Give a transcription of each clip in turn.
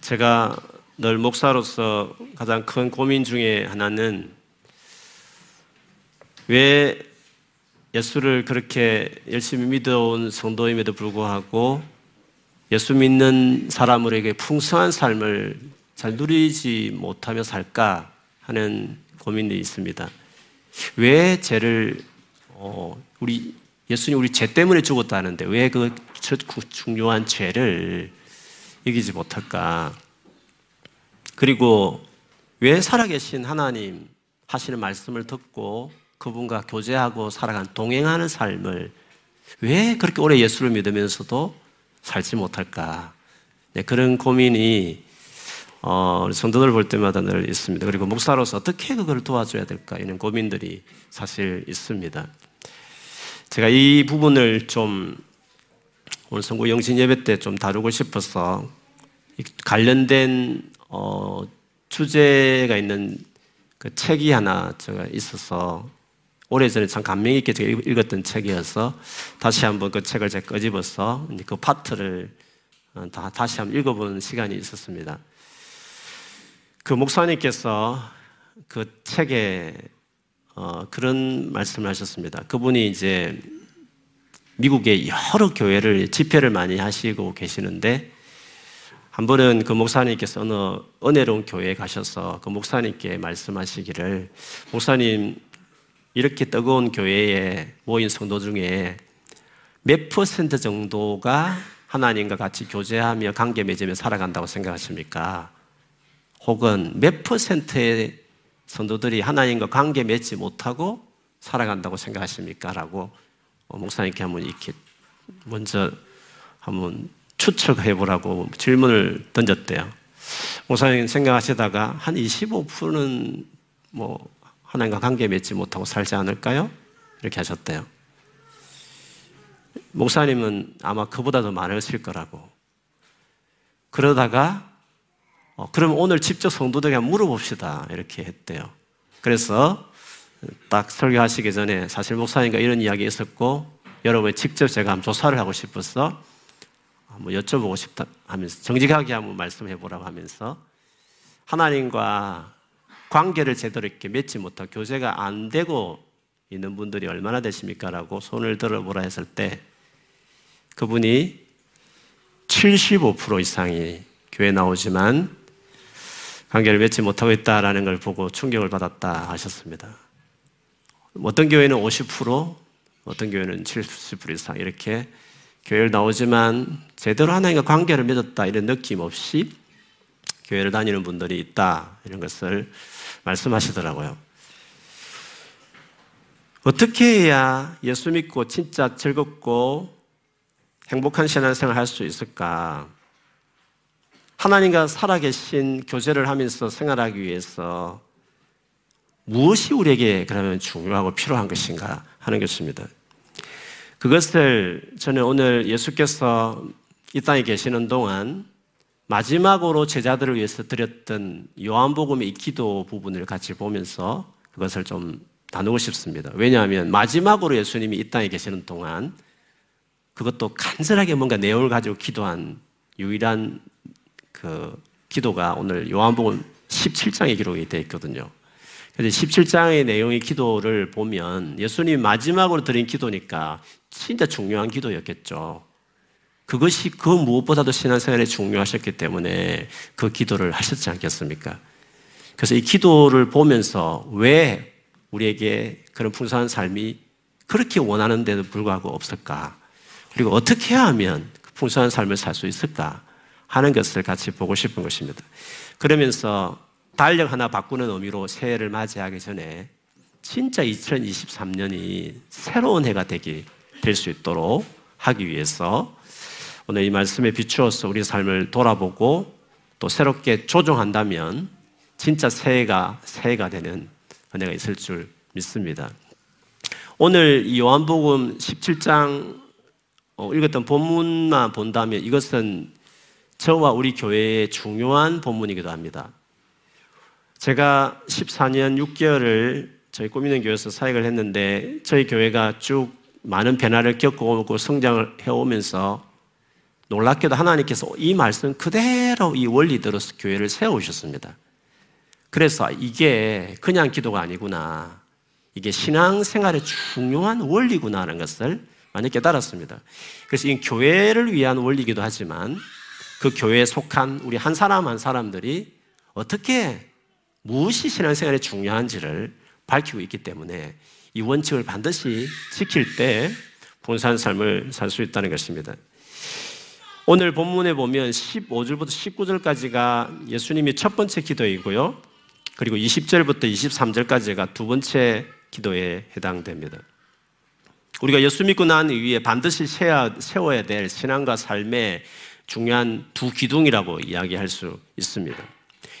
제가 늘 목사로서 가장 큰 고민 중에 하나는 왜 예수를 그렇게 열심히 믿어온 성도임에도 불구하고 예수 믿는 사람으로에게 풍성한 삶을 잘 누리지 못하며 살까 하는 고민이 있습니다. 왜 죄를 어, 우리 예수님 우리 죄 때문에 죽었다는데 왜 그 중요한 죄를 이기지 못할까? 그리고 왜 살아계신 하나님 하시는 말씀을 듣고 그분과 교제하고 살아간 동행하는 삶을 왜 그렇게 오래 예수를 믿으면서도 살지 못할까? 네, 그런 고민이 어, 성도들 볼 때마다 늘 있습니다. 그리고 목사로서 어떻게 그걸 도와줘야 될까? 이런 고민들이 사실 있습니다. 제가 이 부분을 좀 오늘 성구 영신 예배 때 좀 다루고 싶어서 관련된 어, 주제가 있는 그 책이 하나 제가 있어서 오래전에 참 감명 있게 제가 읽었던 책이어서 다시 한번 그 책을 제가 꺼집어서 그 파트를 어, 다, 다시 한번 읽어보는 시간이 있었습니다. 그 목사님께서 그 책에 어, 그런 말씀을 하셨습니다. 그분이 이제 미국의 여러 교회를 집회를 많이 하시고 계시는데 한 번은 그 목사님께서 어느 은혜로운 교회에 가셔서 그 목사님께 말씀하시기를 목사님 이렇게 뜨거운 교회에 모인 성도 중에 몇 퍼센트 정도가 하나님과 같이 교제하며 관계 맺으며 살아간다고 생각하십니까? 혹은 몇 퍼센트의 성도들이 하나님과 관계 맺지 못하고 살아간다고 생각하십니까? 라고 목사님께 한번 이렇게 먼저 한번 추측해 보라고 질문을 던졌대요. 목사님 생각하시다가 한 25%는 뭐 하나님과 관계 맺지 못하고 살지 않을까요? 이렇게 하셨대요. 목사님은 아마 그보다 더 많으실 거라고. 그러다가 어, 그럼 오늘 직접 성도들에게 물어봅시다. 이렇게 했대요. 그래서 딱 설교하시기 전에 사실 목사님과 이런 이야기 있었고 여러분 직접 제가 한번 조사를 하고 싶어서 한번 여쭤보고 싶다 하면서 정직하게 한번 말씀해 보라고 하면서 하나님과 관계를 제대로 이렇게 맺지 못하고 교제가 안 되고 있는 분들이 얼마나 되십니까? 라고 손을 들어보라 했을 때 그분이 75% 이상이 교회 나오지만 관계를 맺지 못하고 있다라는 걸 보고 충격을 받았다 하셨습니다. 어떤 교회는 50%, 어떤 교회는 70% 이상 이렇게 교회를 나오지만 제대로 하나님과 관계를 맺었다 이런 느낌 없이 교회를 다니는 분들이 있다 이런 것을 말씀하시더라고요. 어떻게 해야 예수 믿고 진짜 즐겁고 행복한 신앙생활 할 수 있을까? 하나님과 살아계신 교제를 하면서 생활하기 위해서 무엇이 우리에게 그러면 중요하고 필요한 것인가 하는 것입니다. 그것을 저는 오늘 예수께서 이 땅에 계시는 동안 마지막으로 제자들을 위해서 드렸던 요한복음의 이 기도 부분을 같이 보면서 그것을 좀 나누고 싶습니다. 왜냐하면 마지막으로 예수님이 이 땅에 계시는 동안 그것도 간절하게 뭔가 내용을 가지고 기도한 유일한 그 기도가 오늘 요한복음 17장에 기록이 되어 있거든요. 그래서 17장의 내용의 기도를 보면 예수님이 마지막으로 드린 기도니까 진짜 중요한 기도였겠죠. 그것이 그 무엇보다도 신앙생활에 중요하셨기 때문에 그 기도를 하셨지 않겠습니까? 그래서 이 기도를 보면서 왜 우리에게 그런 풍성한 삶이 그렇게 원하는데도 불구하고 없을까? 그리고 어떻게 하면 그 풍성한 삶을 살 수 있을까? 하는 것을 같이 보고 싶은 것입니다. 그러면서 달력 하나 바꾸는 의미로 새해를 맞이하기 전에 진짜 2023년이 새로운 해가 되기 될 수 있도록 하기 위해서 오늘 이 말씀에 비추어서 우리 삶을 돌아보고 또 새롭게 조정한다면 진짜 새해가 새해가 되는 은혜가 있을 줄 믿습니다. 오늘 이 요한복음 17장 어, 읽었던 본문만 본다면 이것은 저와 우리 교회의 중요한 본문이기도 합니다. 제가 14년 6개월을 저희 꾸미는 교회에서 사역을 했는데 저희 교회가 쭉 많은 변화를 겪고 성장을 해오면서 놀랍게도 하나님께서 이 말씀 그대로 이 원리대로 교회를 세우셨습니다. 그래서 이게 그냥 기도가 아니구나. 이게 신앙생활의 중요한 원리구나 하는 것을 많이 깨달았습니다. 그래서 이 교회를 위한 원리기도 하지만 그 교회에 속한 우리 한 사람 한 사람들이 어떻게 무엇이 신앙생활에 중요한지를 밝히고 있기 때문에 이 원칙을 반드시 지킬 때 본산 삶을 살 수 있다는 것입니다. 오늘 본문에 보면 15절부터 19절까지가 예수님이 첫 번째 기도이고요. 그리고 20절부터 23절까지가 두 번째 기도에 해당됩니다. 우리가 예수 믿고 난 이후에 반드시 세워야 될 신앙과 삶의 중요한 두 기둥이라고 이야기할 수 있습니다.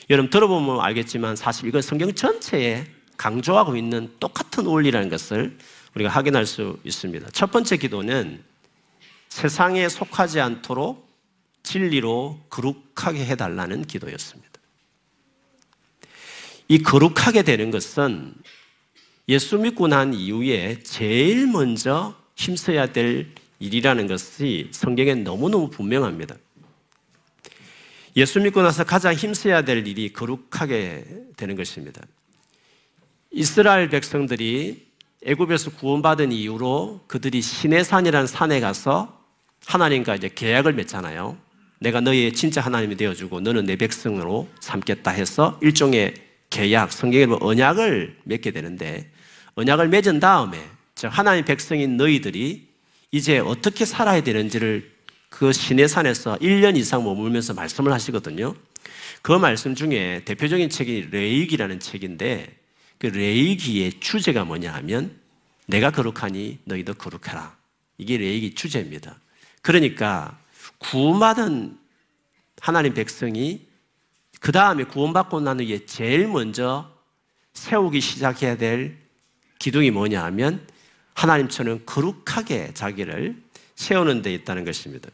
여러분 들어보면 알겠지만 사실 이건 성경 전체에 강조하고 있는 똑같은 원리라는 것을 우리가 확인할 수 있습니다. 첫 번째 기도는 세상에 속하지 않도록 진리로 거룩하게 해달라는 기도였습니다. 이 거룩하게 되는 것은 예수 믿고 난 이후에 제일 먼저 힘써야 될 일이라는 것이 성경에 너무너무 분명합니다. 예수 믿고 나서 가장 힘써야 될 일이 거룩하게 되는 것입니다. 이스라엘 백성들이 애굽에서 구원받은 이후로 그들이 시내산이라는 산에 가서 하나님과 이제 계약을 맺잖아요. 내가 너희의 진짜 하나님이 되어주고 너는 내 백성으로 삼겠다 해서 일종의 계약, 성경에 보면 언약을 맺게 되는데 언약을 맺은 다음에 즉 하나님 백성인 너희들이 이제 어떻게 살아야 되는지를 그 시내산에서 1년 이상 머물면서 말씀을 하시거든요. 그 말씀 중에 대표적인 책이 레이기라는 책인데 그 레이기의 주제가 뭐냐 하면 내가 거룩하니 너희도 거룩하라. 이게 레이기 주제입니다. 그러니까 구원받은 하나님 백성이 그 다음에 구원받고 난 후에 제일 먼저 세우기 시작해야 될 기둥이 뭐냐 하면 하나님처럼 거룩하게 자기를 세우는 데 있다는 것입니다.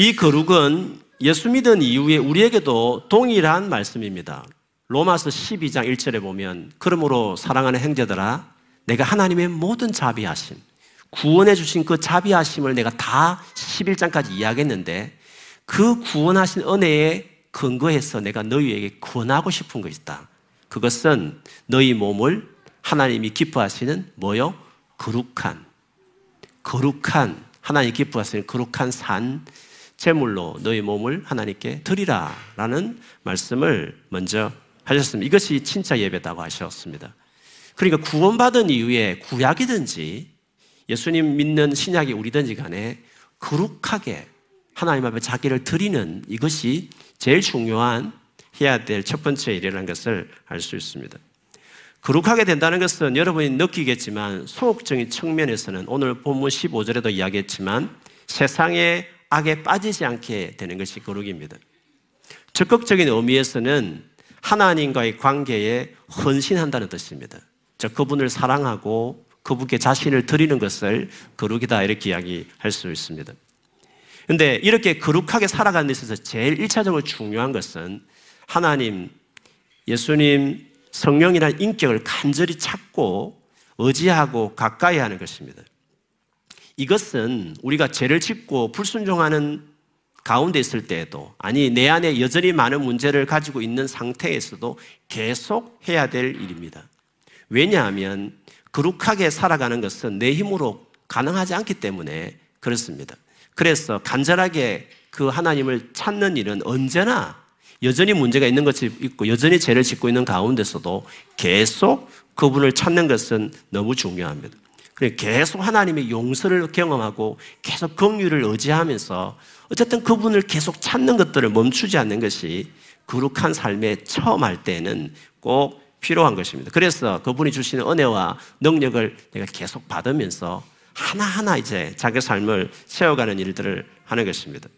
이 거룩은 예수 믿은 이후에 우리에게도 동일한 말씀입니다. 로마서 12장 1절에 보면 그러므로 사랑하는 형제들아 내가 하나님의 모든 자비하심 구원해 주신 그 자비하심을 내가 다 11장까지 이야기했는데 그 구원하신 은혜에 근거해서 내가 너희에게 권하고 싶은 것이 있다. 그것은 너희 몸을 하나님이 기뻐하시는 뭐요? 거룩한 거룩한 하나님 기뻐하시는 거룩한 산 제물로 너희 몸을 하나님께 드리라라는 말씀을 먼저 하셨습니다. 이것이 진짜 예배다고 하셨습니다. 그러니까 구원받은 이후에 구약이든지 예수님 믿는 신약이 우리든지 간에 거룩하게 하나님 앞에 자기를 드리는 이것이 제일 중요한 해야 될 첫 번째 일이라는 것을 알 수 있습니다. 거룩하게 된다는 것은 여러분이 느끼겠지만 소극적인 측면에서는 오늘 본문 15절에도 이야기했지만 세상의 악에 빠지지 않게 되는 것이 거룩입니다. 적극적인 의미에서는 하나님과의 관계에 헌신한다는 뜻입니다. 즉 그분을 사랑하고 그분께 자신을 드리는 것을 거룩이다 이렇게 이야기할 수 있습니다. 근데 이렇게 거룩하게 살아가는 데 있어서 제일 1차적으로 중요한 것은 하나님, 예수님, 성령이라는 인격을 간절히 찾고 의지하고 가까이 하는 것입니다. 이것은 우리가 죄를 짓고 불순종하는 가운데 있을 때에도 아니 내 안에 여전히 많은 문제를 가지고 있는 상태에서도 계속 해야 될 일입니다. 왜냐하면 거룩하게 살아가는 것은 내 힘으로 가능하지 않기 때문에 그렇습니다. 그래서 간절하게 그 하나님을 찾는 일은 언제나 여전히 문제가 있는 것이 있고 여전히 죄를 짓고 있는 가운데서도 계속 그분을 찾는 것은 너무 중요합니다. 계속 하나님의 용서를 경험하고 계속 긍휼을 의지하면서 어쨌든 그분을 계속 찾는 것들을 멈추지 않는 것이 거룩한 삶에 처음 할 때는 꼭 필요한 것입니다. 그래서 그분이 주시는 은혜와 능력을 내가 계속 받으면서 하나하나 이제 자기 삶을 세워가는 일들을 하는 것입니다.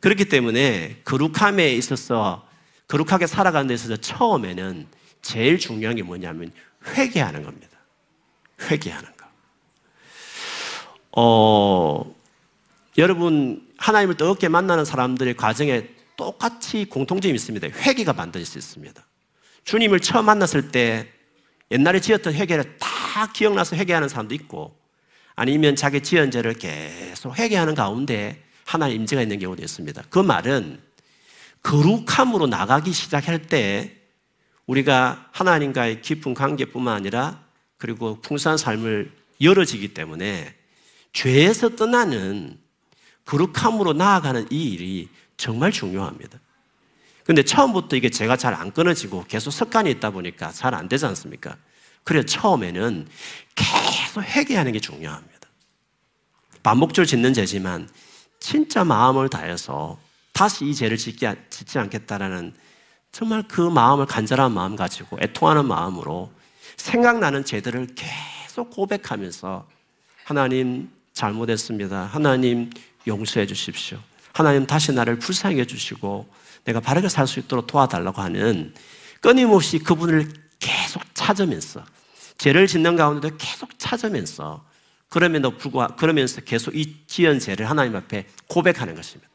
그렇기 때문에 거룩함에 있어서 거룩하게 살아가는 데 있어서 처음에는 제일 중요한 게 뭐냐면 회개하는 겁니다. 회개하는 거. 어, 여러분, 하나님을 뜨겁게 만나는 사람들의 과정에 똑같이 공통점이 있습니다. 회개가 반드시 있습니다. 주님을 처음 만났을 때 옛날에 지었던 회개를 다 기억나서 회개하는 사람도 있고 아니면 자기 지은 죄를 계속 회개하는 가운데 하나님 임재가 있는 경우도 있습니다. 그 말은 거룩함으로 나가기 시작할 때 우리가 하나님과의 깊은 관계뿐만 아니라 그리고 풍성한 삶을 열어지기 때문에 죄에서 떠나는 거룩함으로 나아가는 이 일이 정말 중요합니다. 근데 처음부터 이게 제가 잘 안 끊어지고 계속 습관이 있다 보니까 잘 안 되지 않습니까? 그래서 처음에는 계속 회개하는 게 중요합니다. 반복적으로 짓는 죄지만 진짜 마음을 다해서 다시 이 죄를 짓지 않겠다라는 정말 그 마음을 간절한 마음 가지고 애통하는 마음으로 생각나는 죄들을 계속 고백하면서 하나님 잘못했습니다. 하나님 용서해 주십시오. 하나님 다시 나를 불쌍히 해 주시고 내가 바르게 살 수 있도록 도와달라고 하는 끊임없이 그분을 계속 찾으면서 죄를 짓는 가운데도 계속 찾으면서 그러면도 불구하 그러면서 계속 이 지은 죄를 하나님 앞에 고백하는 것입니다.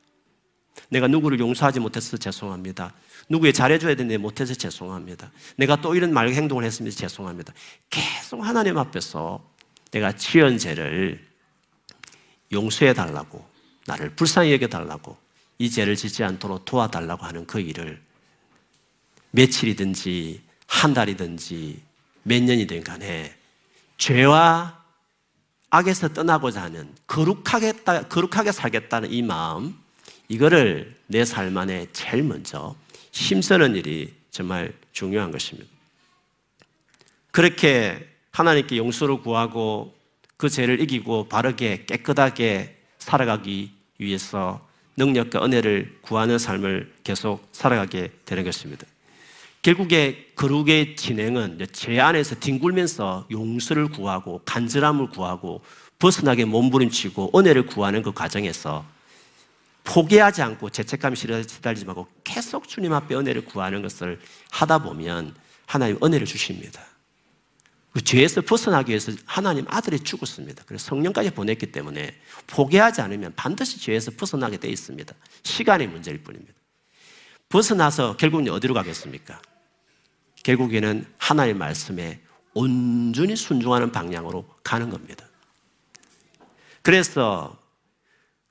내가 누구를 용서하지 못해서 죄송합니다. 누구에 잘해줘야 되는데 못해서 죄송합니다. 내가 또 이런 말 행동을 했으면 죄송합니다. 계속 하나님 앞에서 내가 지은 죄를 용서해 달라고 나를 불쌍히 여겨 달라고 이 죄를 짓지 않도록 도와달라고 하는 그 일을 며칠이든지 한 달이든지 몇 년이든 간에 죄와 악에서 떠나고자 하는 거룩하겠다, 거룩하게 살겠다는 이 마음, 이거를 내 삶 안에 제일 먼저 힘쓰는 일이 정말 중요한 것입니다. 그렇게 하나님께 용서를 구하고 그 죄를 이기고 바르게 깨끗하게 살아가기 위해서 능력과 은혜를 구하는 삶을 계속 살아가게 되는 것입니다. 결국에 거룩의 진행은 죄 안에서 뒹굴면서 용서를 구하고 간절함을 구하고 벗어나게 몸부림치고 은혜를 구하는 그 과정에서 포기하지 않고 죄책감이 시달리지 말고 계속 주님 앞에 은혜를 구하는 것을 하다 보면 하나님 은혜를 주십니다. 그 죄에서 벗어나기 위해서 하나님 아들이 죽었습니다. 그래서 성령까지 보냈기 때문에 포기하지 않으면 반드시 죄에서 벗어나게 돼 있습니다. 시간의 문제일 뿐입니다. 벗어나서 결국은 어디로 가겠습니까? 결국에는 하나님의 말씀에 온전히 순종하는 방향으로 가는 겁니다. 그래서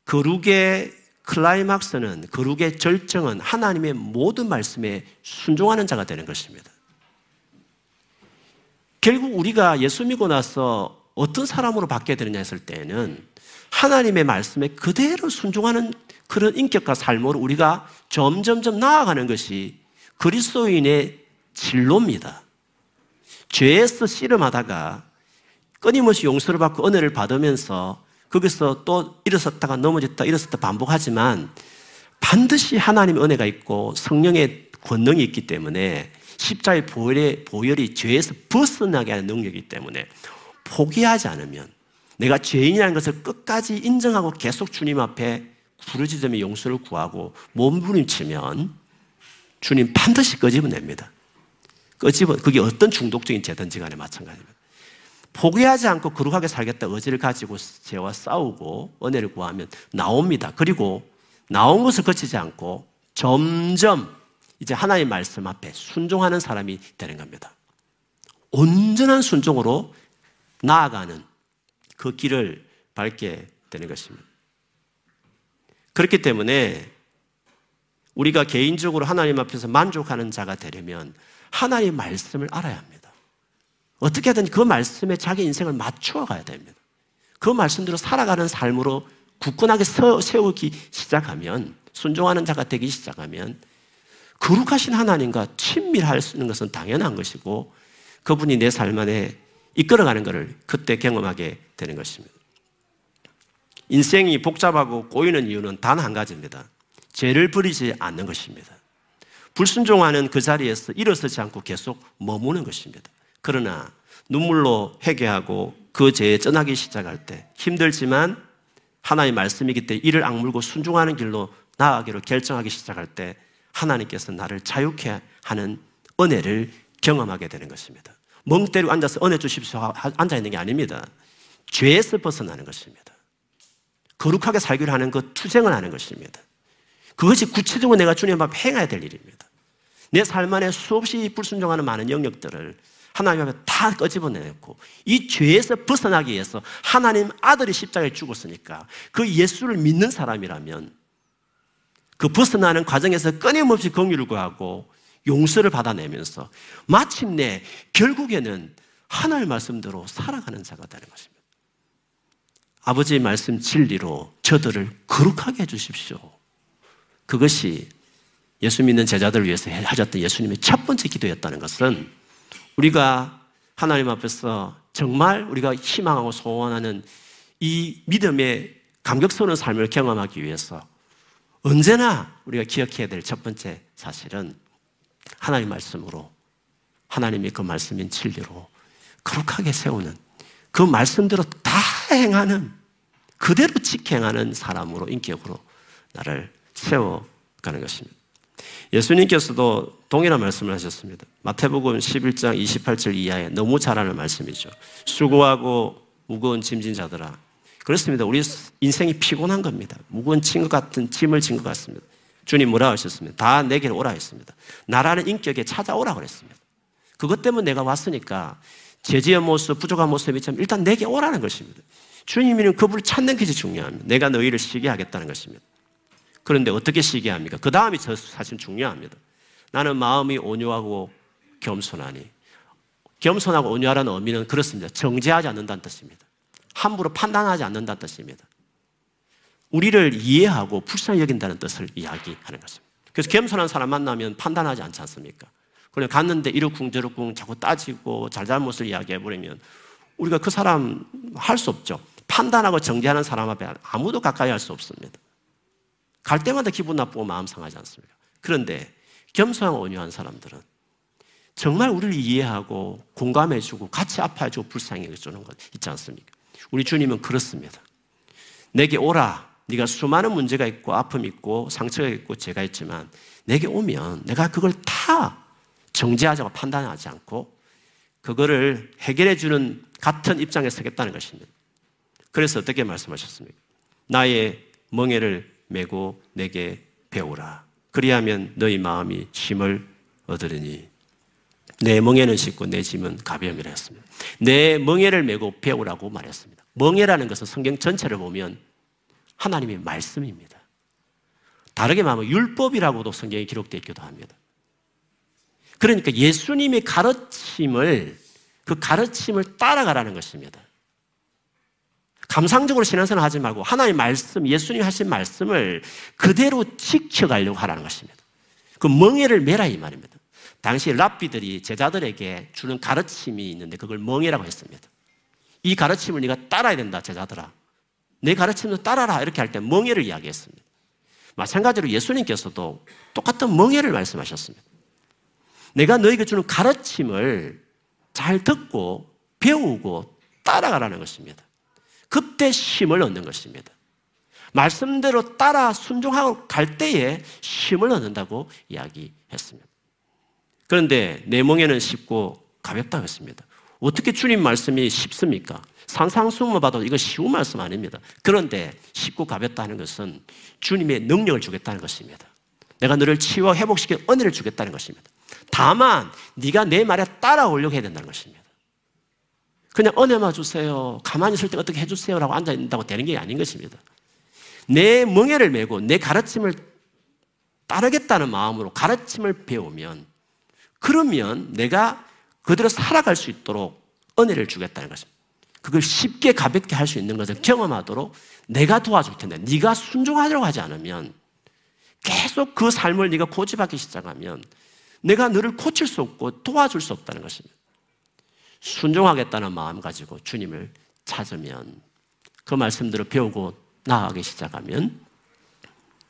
거룩의 클라이막스는 거룩의 절정은 하나님의 모든 말씀에 순종하는 자가 되는 것입니다. 결국 우리가 예수 믿고 나서 어떤 사람으로 바뀌게 되느냐 했을 때는 하나님의 말씀에 그대로 순종하는 그런 인격과 삶으로 우리가 점점점 나아가는 것이 그리스도인의 진로입니다. 죄에서 씨름하다가 끊임없이 용서를 받고 은혜를 받으면서 거기서 또 일어섰다가 넘어졌다 일어섰다 반복하지만 반드시 하나님의 은혜가 있고 성령의 권능이 있기 때문에 십자의 보혈의 보혈이 죄에서 벗어나게 하는 능력이기 때문에 포기하지 않으면 내가 죄인이라는 것을 끝까지 인정하고 계속 주님 앞에 부르짖으며 용서를 구하고 몸부림치면 주님 반드시 끄집어냅니다. 끄집어 그게 어떤 중독적인 죄든지 간에 마찬가지입니다. 포기하지 않고 거룩하게 살겠다 의지를 가지고 죄와 싸우고 은혜를 구하면 나옵니다. 그리고 나온 것을 거치지 않고 점점 이제 하나님의 말씀 앞에 순종하는 사람이 되는 겁니다. 온전한 순종으로 나아가는 그 길을 밟게 되는 것입니다. 그렇기 때문에 우리가 개인적으로 하나님 앞에서 만족하는 자가 되려면 하나님의 말씀을 알아야 합니다. 어떻게든 그 말씀에 자기 인생을 맞추어 가야 됩니다. 그 말씀대로 살아가는 삶으로 굳건하게 세우기 시작하면, 순종하는 자가 되기 시작하면, 거룩하신 하나님과 친밀할 수 있는 것은 당연한 것이고, 그분이 내 삶 안에 이끌어가는 것을 그때 경험하게 되는 것입니다. 인생이 복잡하고 꼬이는 이유는 단 한 가지입니다. 죄를 버리지 않는 것입니다. 불순종하는 그 자리에서 일어서지 않고 계속 머무는 것입니다. 그러나 눈물로 회개하고 그 죄에 떠나기 시작할 때 힘들지만 하나의 말씀이기 때문에 이를 악물고 순종하는 길로 나아가기로 결정하기 시작할 때 하나님께서 나를 자유케 하는 은혜를 경험하게 되는 것입니다. 멍 때리고 앉아서 은혜 주십시오 앉아 있는 게 아닙니다. 죄에서 벗어나는 것입니다. 거룩하게 살기를 하는 그 투쟁을 하는 것입니다. 그것이 구체적으로 내가 주님 앞에 행해야 될 일입니다. 내 삶 안에 수없이 불순종하는 많은 영역들을 하나님 앞에 다 꺼집어내놓고 이 죄에서 벗어나기 위해서 하나님 아들이 십자가에 죽었으니까 그 예수를 믿는 사람이라면 그 벗어나는 과정에서 끊임없이 긍휼을 구하고 용서를 받아내면서 마침내 결국에는 하나님 말씀대로 살아가는 자가 되는 것입니다. 아버지의 말씀 진리로 저들을 거룩하게 해주십시오. 그것이 예수 믿는 제자들을 위해서 하셨던 예수님의 첫 번째 기도였다는 것은 우리가 하나님 앞에서 정말 우리가 희망하고 소원하는 이 믿음의 감격스러운 삶을 경험하기 위해서 언제나 우리가 기억해야 될 첫 번째 사실은 하나님 말씀으로 하나님의 그 말씀인 진리로 거룩하게 세우는 그 말씀대로 다 행하는 그대로 지행하는 사람으로 인격으로 나를 세워가는 것입니다. 예수님께서도 동일한 말씀을 하셨습니다. 마태복음 11장 28절 이하에 너무 잘 아는 말씀이죠. 수고하고 무거운 짐진 자들아. 그렇습니다. 우리 인생이 피곤한 겁니다. 무거운 친것 같은 짐을 진 것 같습니다. 주님 뭐라 하셨습니다. 다 내게 오라 했습니다. 나라는 인격에 찾아오라 그랬습니다. 그것 때문에 내가 왔으니까 제지의 모습, 부족한 모습이지만 일단 내게 오라는 것입니다. 주님이는 그분을 찾는 것이 중요합니다. 내가 너희를 쉬게 하겠다는 것입니다. 그런데 어떻게 쉬게 합니까? 그 다음이 사실 중요합니다. 나는 마음이 온유하고 겸손하니. 겸손하고 온유하라는 의미는 그렇습니다. 정죄하지 않는다는 뜻입니다. 함부로 판단하지 않는다는 뜻입니다. 우리를 이해하고 불쌍히 여긴다는 뜻을 이야기하는 것입니다. 그래서 겸손한 사람 만나면 판단하지 않지 않습니까? 그냥 갔는데 이러쿵저러쿵 자꾸 따지고 잘잘못을 이야기해버리면 우리가 그 사람 할 수 없죠. 판단하고 정죄하는 사람 앞에 아무도 가까이 할 수 없습니다. 갈 때마다 기분 나쁘고 마음 상하지 않습니까? 그런데 겸손하고 온유한 사람들은 정말 우리를 이해하고 공감해주고 같이 아파해주고 불쌍히 해주는 것 있지 않습니까? 우리 주님은 그렇습니다. 내게 오라. 네가 수많은 문제가 있고 아픔이 있고 상처가 있고 죄가 있지만 내게 오면 내가 그걸 다 정죄하자고 판단하지 않고 그거를 해결해 주는 같은 입장에 서겠다는 것입니다. 그래서 어떻게 말씀하셨습니까? 나의 멍에를 메고 내게 배우라. 그리하면 너희 마음이 힘을 얻으리니 내 멍에는 쉽고 내 짐은 가벼움이라 했습니다. 내 멍에를 메고 배우라고 말했습니다. 멍에라는 것은 성경 전체를 보면 하나님의 말씀입니다. 다르게 말하면 율법이라고도 성경에 기록되어 있기도 합니다. 그러니까 예수님의 가르침을 그 가르침을 따라가라는 것입니다. 감상적으로 신앙생활 하지 말고 하나님의 말씀, 예수님이 하신 말씀을 그대로 지켜가려고 하라는 것입니다. 그 멍에를 메라 이 말입니다. 당시 랍비들이 제자들에게 주는 가르침이 있는데 그걸 멍에라고 했습니다. 이 가르침을 네가 따라야 된다, 제자들아. 내 가르침도 따라라 이렇게 할 때 멍에를 이야기했습니다. 마찬가지로 예수님께서도 똑같은 멍에를 말씀하셨습니다. 내가 너에게 주는 가르침을 잘 듣고 배우고 따라가라는 것입니다. 그때 힘을 얻는 것입니다. 말씀대로 따라 순종하고 갈 때에 힘을 얻는다고 이야기했습니다. 그런데 내 멍에는 쉽고 가볍다고 했습니다. 어떻게 주님 말씀이 쉽습니까? 산상수만 봐도 이거 쉬운 말씀 아닙니다. 그런데 쉽고 가볍다는 것은 주님의 능력을 주겠다는 것입니다. 내가 너를 치유와 회복시켜 은혜를 주겠다는 것입니다. 다만 네가 내 말에 따라오려고 해야 된다는 것입니다. 그냥 은혜만 주세요. 가만히 있을 때 어떻게 해주세요 라고 앉아 있는다고 되는 게 아닌 것입니다. 내 멍에를 메고 내 가르침을 따르겠다는 마음으로 가르침을 배우면 그러면 내가 그대로 살아갈 수 있도록 은혜를 주겠다는 것입니다. 그걸 쉽게 가볍게 할 수 있는 것을 경험하도록 내가 도와줄 텐데 네가 순종하려고 하지 않으면 계속 그 삶을 네가 고집하기 시작하면 내가 너를 고칠 수 없고 도와줄 수 없다는 것입니다. 순종하겠다는 마음 가지고 주님을 찾으면 그 말씀대로 배우고 나아가기 시작하면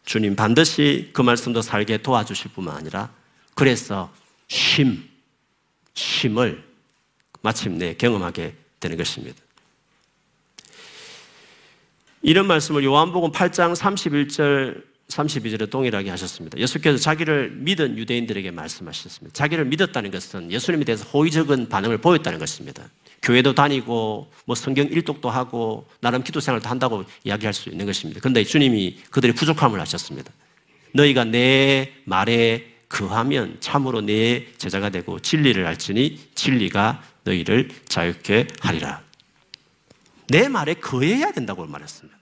주님 반드시 그 말씀도 살게 도와주실 뿐만 아니라 그래서 쉼, 쉼을 마침내 경험하게 되는 것입니다. 이런 말씀을 요한복음 8장 31절 32절에 동일하게 하셨습니다. 예수께서 자기를 믿은 유대인들에게 말씀하셨습니다. 자기를 믿었다는 것은 예수님에 대해서 호의적인 반응을 보였다는 것입니다. 교회도 다니고 뭐 성경 일독도 하고 나름 기도 생활도 한다고 이야기할 수 있는 것입니다. 그런데 주님이 그들의 부족함을 하셨습니다. 너희가 내 말에 그하면 참으로 내 제자가 되고 진리를 알지니 진리가 너희를 자유케 하리라. 내 말에 거해야 된다고 말했습니다.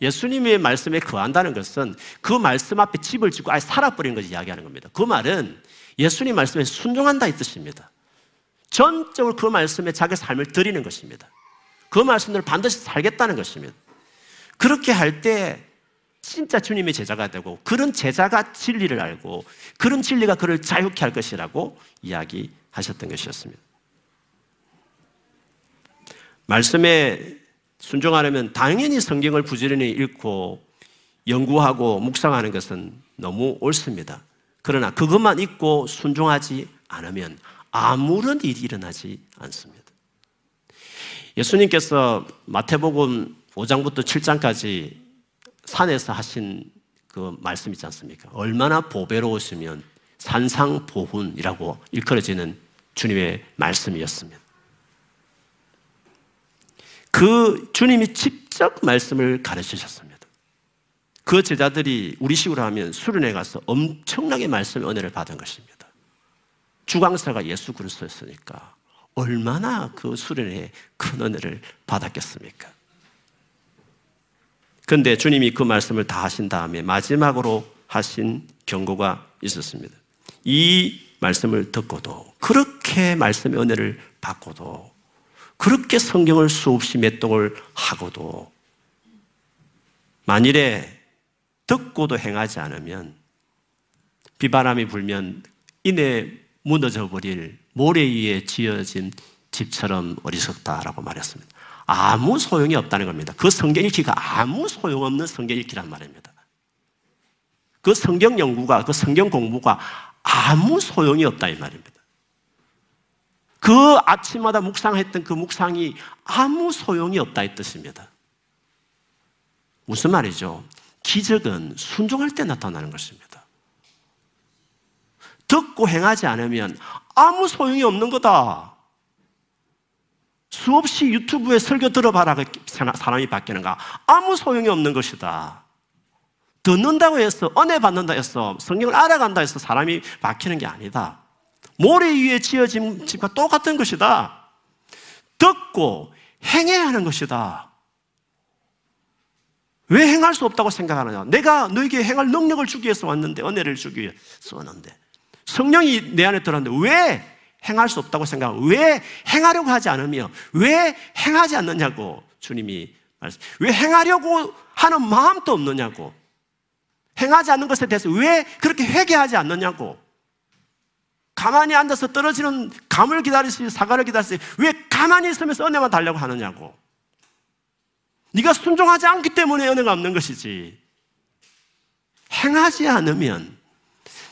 예수님의 말씀에 거한다는 것은 그 말씀 앞에 집을 짓고 아예 살아버리는 것을 이야기하는 겁니다. 그 말은 예수님 말씀에 순종한다 이 뜻입니다. 전적으로 그 말씀에 자기 삶을 드리는 것입니다. 그 말씀대로 반드시 살겠다는 것입니다. 그렇게 할 때 진짜 주님의 제자가 되고 그런 제자가 진리를 알고 그런 진리가 그를 자유케 할 것이라고 이야기하셨던 것이었습니다. 말씀에 순종하려면 당연히 성경을 부지런히 읽고 연구하고 묵상하는 것은 너무 옳습니다. 그러나 그것만 읽고 순종하지 않으면 아무런 일이 일어나지 않습니다. 예수님께서 마태복음 5장부터 7장까지 산에서 하신 그 말씀 있지 않습니까? 얼마나 보배로우시면 산상보훈이라고 일컬어지는 주님의 말씀이었습니다. 그 주님이 직접 말씀을 가르치셨습니다. 그 제자들이 우리식으로 하면 수련회 가서 엄청나게 말씀의 은혜를 받은 것입니다. 주강사가 예수 그리스도였으니까 얼마나 그 수련회에 큰 은혜를 받았겠습니까? 근데 주님이 그 말씀을 다 하신 다음에 마지막으로 하신 경고가 있었습니다. 이 말씀을 듣고도 그렇게 말씀의 은혜를 받고도 그렇게 성경을 수없이 맷독을 하고도 만일에 듣고도 행하지 않으면 비바람이 불면 이내 무너져 버릴 모래 위에 지어진 집처럼 어리석다라고 말했습니다. 아무 소용이 없다는 겁니다. 그 성경 읽기가 아무 소용없는 성경 읽기란 말입니다. 그 성경 연구가, 그 성경 공부가 아무 소용이 없다 이 말입니다. 그 아침마다 묵상했던 그 묵상이 아무 소용이 없다 이 뜻입니다. 무슨 말이죠? 기적은 순종할 때 나타나는 것입니다. 듣고 행하지 않으면 아무 소용이 없는 거다. 수없이 유튜브에 설교 들어봐라 그 사람이 바뀌는가? 아무 소용이 없는 것이다. 듣는다고 해서 은혜 받는다 해서 성경을 알아간다 해서 사람이 바뀌는 게 아니다. 모래 위에 지어진 집과 똑같은 것이다. 듣고 행해야 하는 것이다. 왜 행할 수 없다고 생각하느냐? 내가 너에게 행할 능력을 주기 위해서 왔는데, 은혜를 주기 위해서 왔는데. 성령이 내 안에 들어왔는데, 왜 행할 수 없다고 생각하고 왜 행하려고 하지 않으며 왜 행하지 않느냐고 주님이 말씀. 왜 행하려고 하는 마음도 없느냐고. 행하지 않는 것에 대해서 왜 그렇게 회개하지 않느냐고. 가만히 앉아서 떨어지는 감을 기다리시 사과를 기다리시 왜 가만히 있으면서 은혜만 달려고 하느냐고. 네가 순종하지 않기 때문에 은혜가 없는 것이지. 행하지 않으면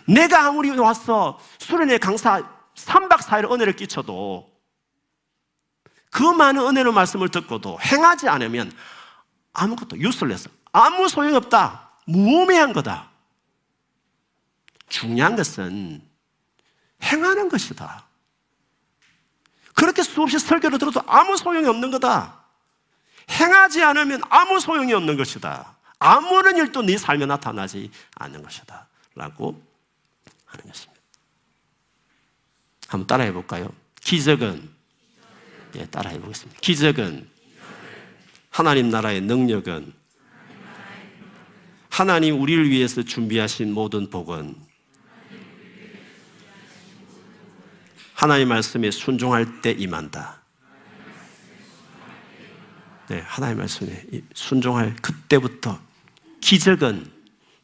내가 아무리 와서 수련회 강사 3박 4일 은혜를 끼쳐도 그 많은 은혜의 말씀을 듣고도 행하지 않으면 아무것도 유슬레스 아무 소용없다. 무의미한 거다. 중요한 것은 행하는 것이다. 그렇게 수없이 설교를 들어도 아무 소용이 없는 거다. 행하지 않으면 아무 소용이 없는 것이다. 아무런 일도 네 삶에 나타나지 않는 것이다. 라고 하는 것입니다. 한번 따라해 볼까요? 기적은 예, 따라해 보겠습니다. 기적은 하나님 나라의 능력은 하나님 우리를 위해서 준비하신 모든 복은 하나님 말씀에 순종할 때 임한다. 네, 하나님 말씀에 순종할 그때부터 기적은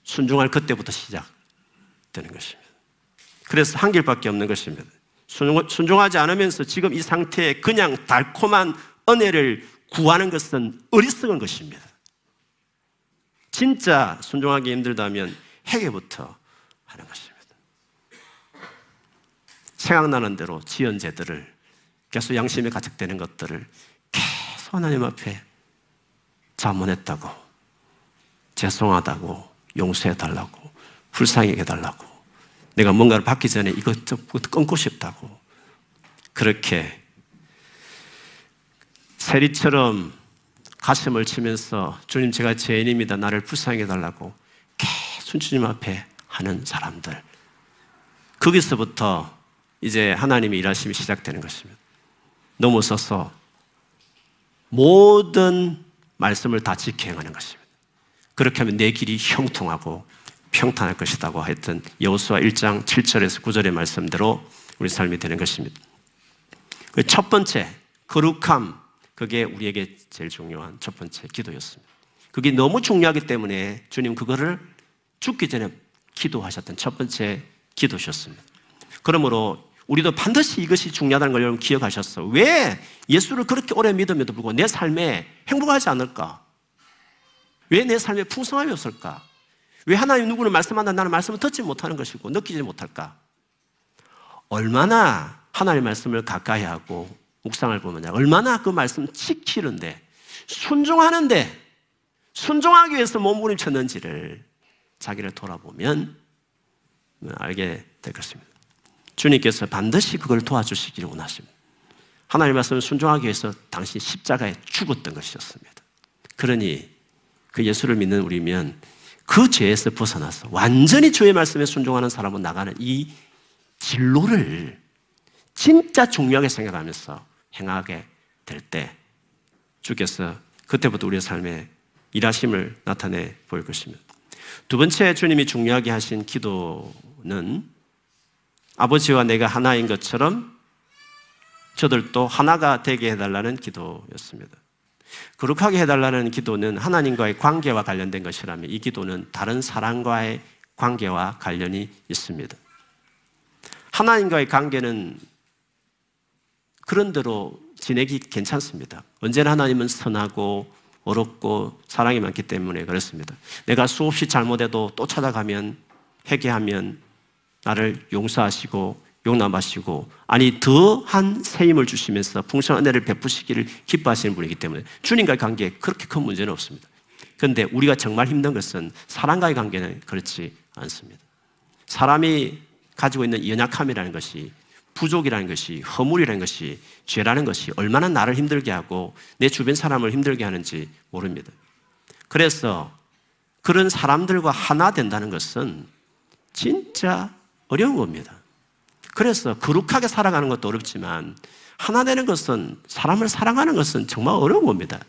순종할 그때부터 시작되는 것입니다. 그래서 한 길밖에 없는 것입니다. 순종하지 않으면서 지금 이 상태에 그냥 달콤한 은혜를 구하는 것은 어리석은 것입니다. 진짜 순종하기 힘들다면 회개부터 하는 것입니다. 생각나는 대로 지연제들을 계속 양심에 가득되는 것들을 계속 하나님 앞에 자문했다고 죄송하다고 용서해달라고 불쌍히 해달라고 내가 뭔가를 받기 전에 이것 좀 끊고 싶다고. 그렇게 세리처럼 가슴을 치면서 주님 제가 죄인입니다. 나를 불쌍히 해달라고 계속 주님 앞에 하는 사람들. 거기서부터 이제 하나님의 일하심이 시작되는 것입니다. 넘어서서 모든 말씀을 다 지켜 행하는 것입니다. 그렇게 하면 내 길이 형통하고 평탄할 것이라고 했던 여호수아 1장 7절에서 9절의 말씀대로 우리 삶이 되는 것입니다. 그 첫 번째 거룩함 그게 우리에게 제일 중요한 첫 번째 기도였습니다. 그게 너무 중요하기 때문에 주님 그거를 죽기 전에 기도하셨던 첫 번째 기도셨습니다. 그러므로 우리도 반드시 이것이 중요하다는 걸 여러분 기억하셨어. 왜 예수를 그렇게 오래 믿음에도 불구하고 내 삶에 행복하지 않을까? 왜 내 삶에 풍성함이 없을까? 왜 하나님 누구를 말씀한다 나는 말씀을 듣지 못하는 것이고 느끼지 못할까? 얼마나 하나님의 말씀을 가까이 하고 묵상을 보면 얼마나 그 말씀 지키는데 순종하는데 순종하기 위해서 몸부림쳤는지를 자기를 돌아보면 알게 될 것입니다. 주님께서 반드시 그걸 도와주시기를 원하십니다. 하나님 말씀을 순종하기 위해서 당신 십자가에 죽었던 것이었습니다. 그러니 그 예수를 믿는 우리면 그 죄에서 벗어나서 완전히 주의 말씀에 순종하는 사람은 나가는 이 진로를 진짜 중요하게 생각하면서 행하게 될 때 주께서 그때부터 우리의 삶에 일하심을 나타내 보일 것입니다. 두 번째 주님이 중요하게 하신 기도는 아버지와 내가 하나인 것처럼 저들도 하나가 되게 해달라는 기도였습니다. 거룩하게 해달라는 기도는 하나님과의 관계와 관련된 것이라면 이 기도는 다른 사람과의 관계와 관련이 있습니다. 하나님과의 관계는 그런대로 지내기 괜찮습니다. 언제나 하나님은 선하고 어렵고 사랑이 많기 때문에 그렇습니다. 내가 수없이 잘못해도 또 찾아가면 회개하면 나를 용서하시고 용납하시고 아니 더한 새 힘을 주시면서 풍성한 은혜를 베푸시기를 기뻐하시는 분이기 때문에 주님과의 관계에 그렇게 큰 문제는 없습니다. 그런데 우리가 정말 힘든 것은 사람과의 관계는 그렇지 않습니다. 사람이 가지고 있는 연약함이라는 것이 부족이라는 것이 허물이라는 것이 죄라는 것이 얼마나 나를 힘들게 하고 내 주변 사람을 힘들게 하는지 모릅니다. 그래서 그런 사람들과 하나 된다는 것은 진짜 어려운 겁니다. 그래서 거룩하게 살아가는 것도 어렵지만 하나 되는 것은 사람을 사랑하는 것은 정말 어려운 겁니다.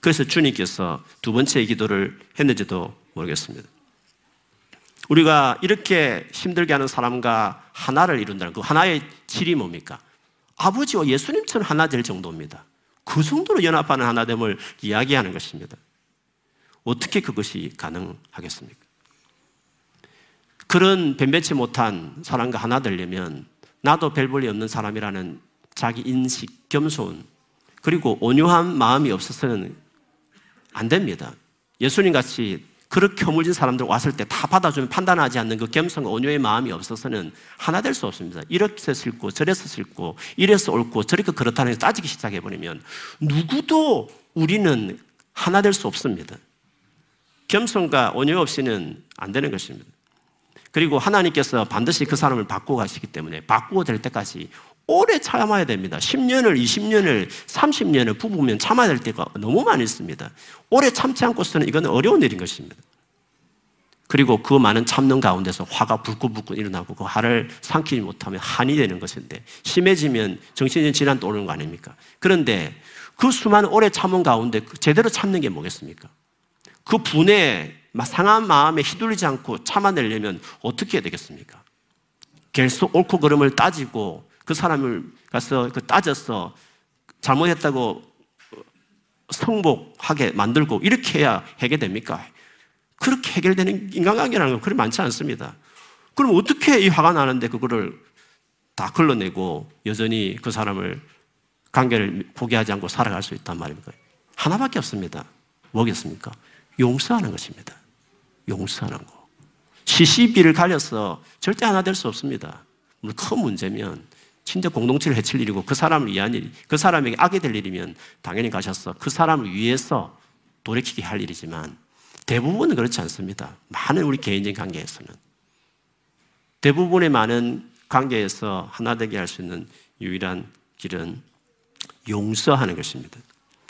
그래서 주님께서 두 번째 기도를 했는지도 모르겠습니다. 우리가 이렇게 힘들게 하는 사람과 하나를 이룬다는 그 하나의 질이 뭡니까? 아버지와 예수님처럼 하나 될 정도입니다. 그 정도로 연합하는 하나됨을 이야기하는 것입니다. 어떻게 그것이 가능하겠습니까? 그런 변변치 못한 사람과 하나 되려면 나도 별 볼일 없는 사람이라는 자기 인식, 겸손, 그리고 온유한 마음이 없어서는 안 됩니다. 예수님 같이 그렇게 허물진 사람들 왔을 때 다 받아주면 판단하지 않는 그 겸손과 온유의 마음이 없어서는 하나 될 수 없습니다. 이렇게 싫고 저래서 싫고 이래서 옳고 저렇게 그렇다는 따지기 시작해버리면 누구도 우리는 하나 될 수 없습니다. 겸손과 온유 없이는 안 되는 것입니다. 그리고 하나님께서 반드시 그 사람을 바꾸고 가시기 때문에 바꾸고 될 때까지 오래 참아야 됩니다. 10년을, 20년을, 30년을 부부면 참아야 될 때가 너무 많이 있습니다. 오래 참지 않고서는 이건 어려운 일인 것입니다. 그리고 그 많은 참는 가운데서 화가 불끈불끈 일어나고 그 화를 삼키지 못하면 한이 되는 것인데 심해지면 정신적 질환도 오는 거 아닙니까? 그런데 그 수많은 오래 참은 가운데 제대로 참는 게 뭐겠습니까? 그 분에 상한 마음에 휘둘리지 않고 참아내려면 어떻게 해야 되겠습니까? 계속 옳고 그름을 따지고 그 사람을 가서 그 따져서 잘못했다고 성복하게 만들고 이렇게 해야 해결됩니까? 그렇게 해결되는 인간관계라는 건 그리 많지 않습니다. 그럼 어떻게 이 화가 나는데 그거를 다 걸러내고 여전히 그 사람을 관계를 포기하지 않고 살아갈 수 있단 말입니까? 하나밖에 없습니다. 뭐겠습니까? 용서하는 것입니다. 용서하는 거. 시시비를 가려서 절대 하나 될 수 없습니다. 큰 문제면 진짜 공동체를 해칠 일이고 그 사람을 위한 일, 그 사람에게 악이 될 일이면 당연히 가셔서 그 사람을 위해서 돌이키게 할 일이지만 대부분은 그렇지 않습니다. 많은 우리 개인적인 관계에서는. 대부분의 많은 관계에서 하나 되게 할 수 있는 유일한 길은 용서하는 것입니다.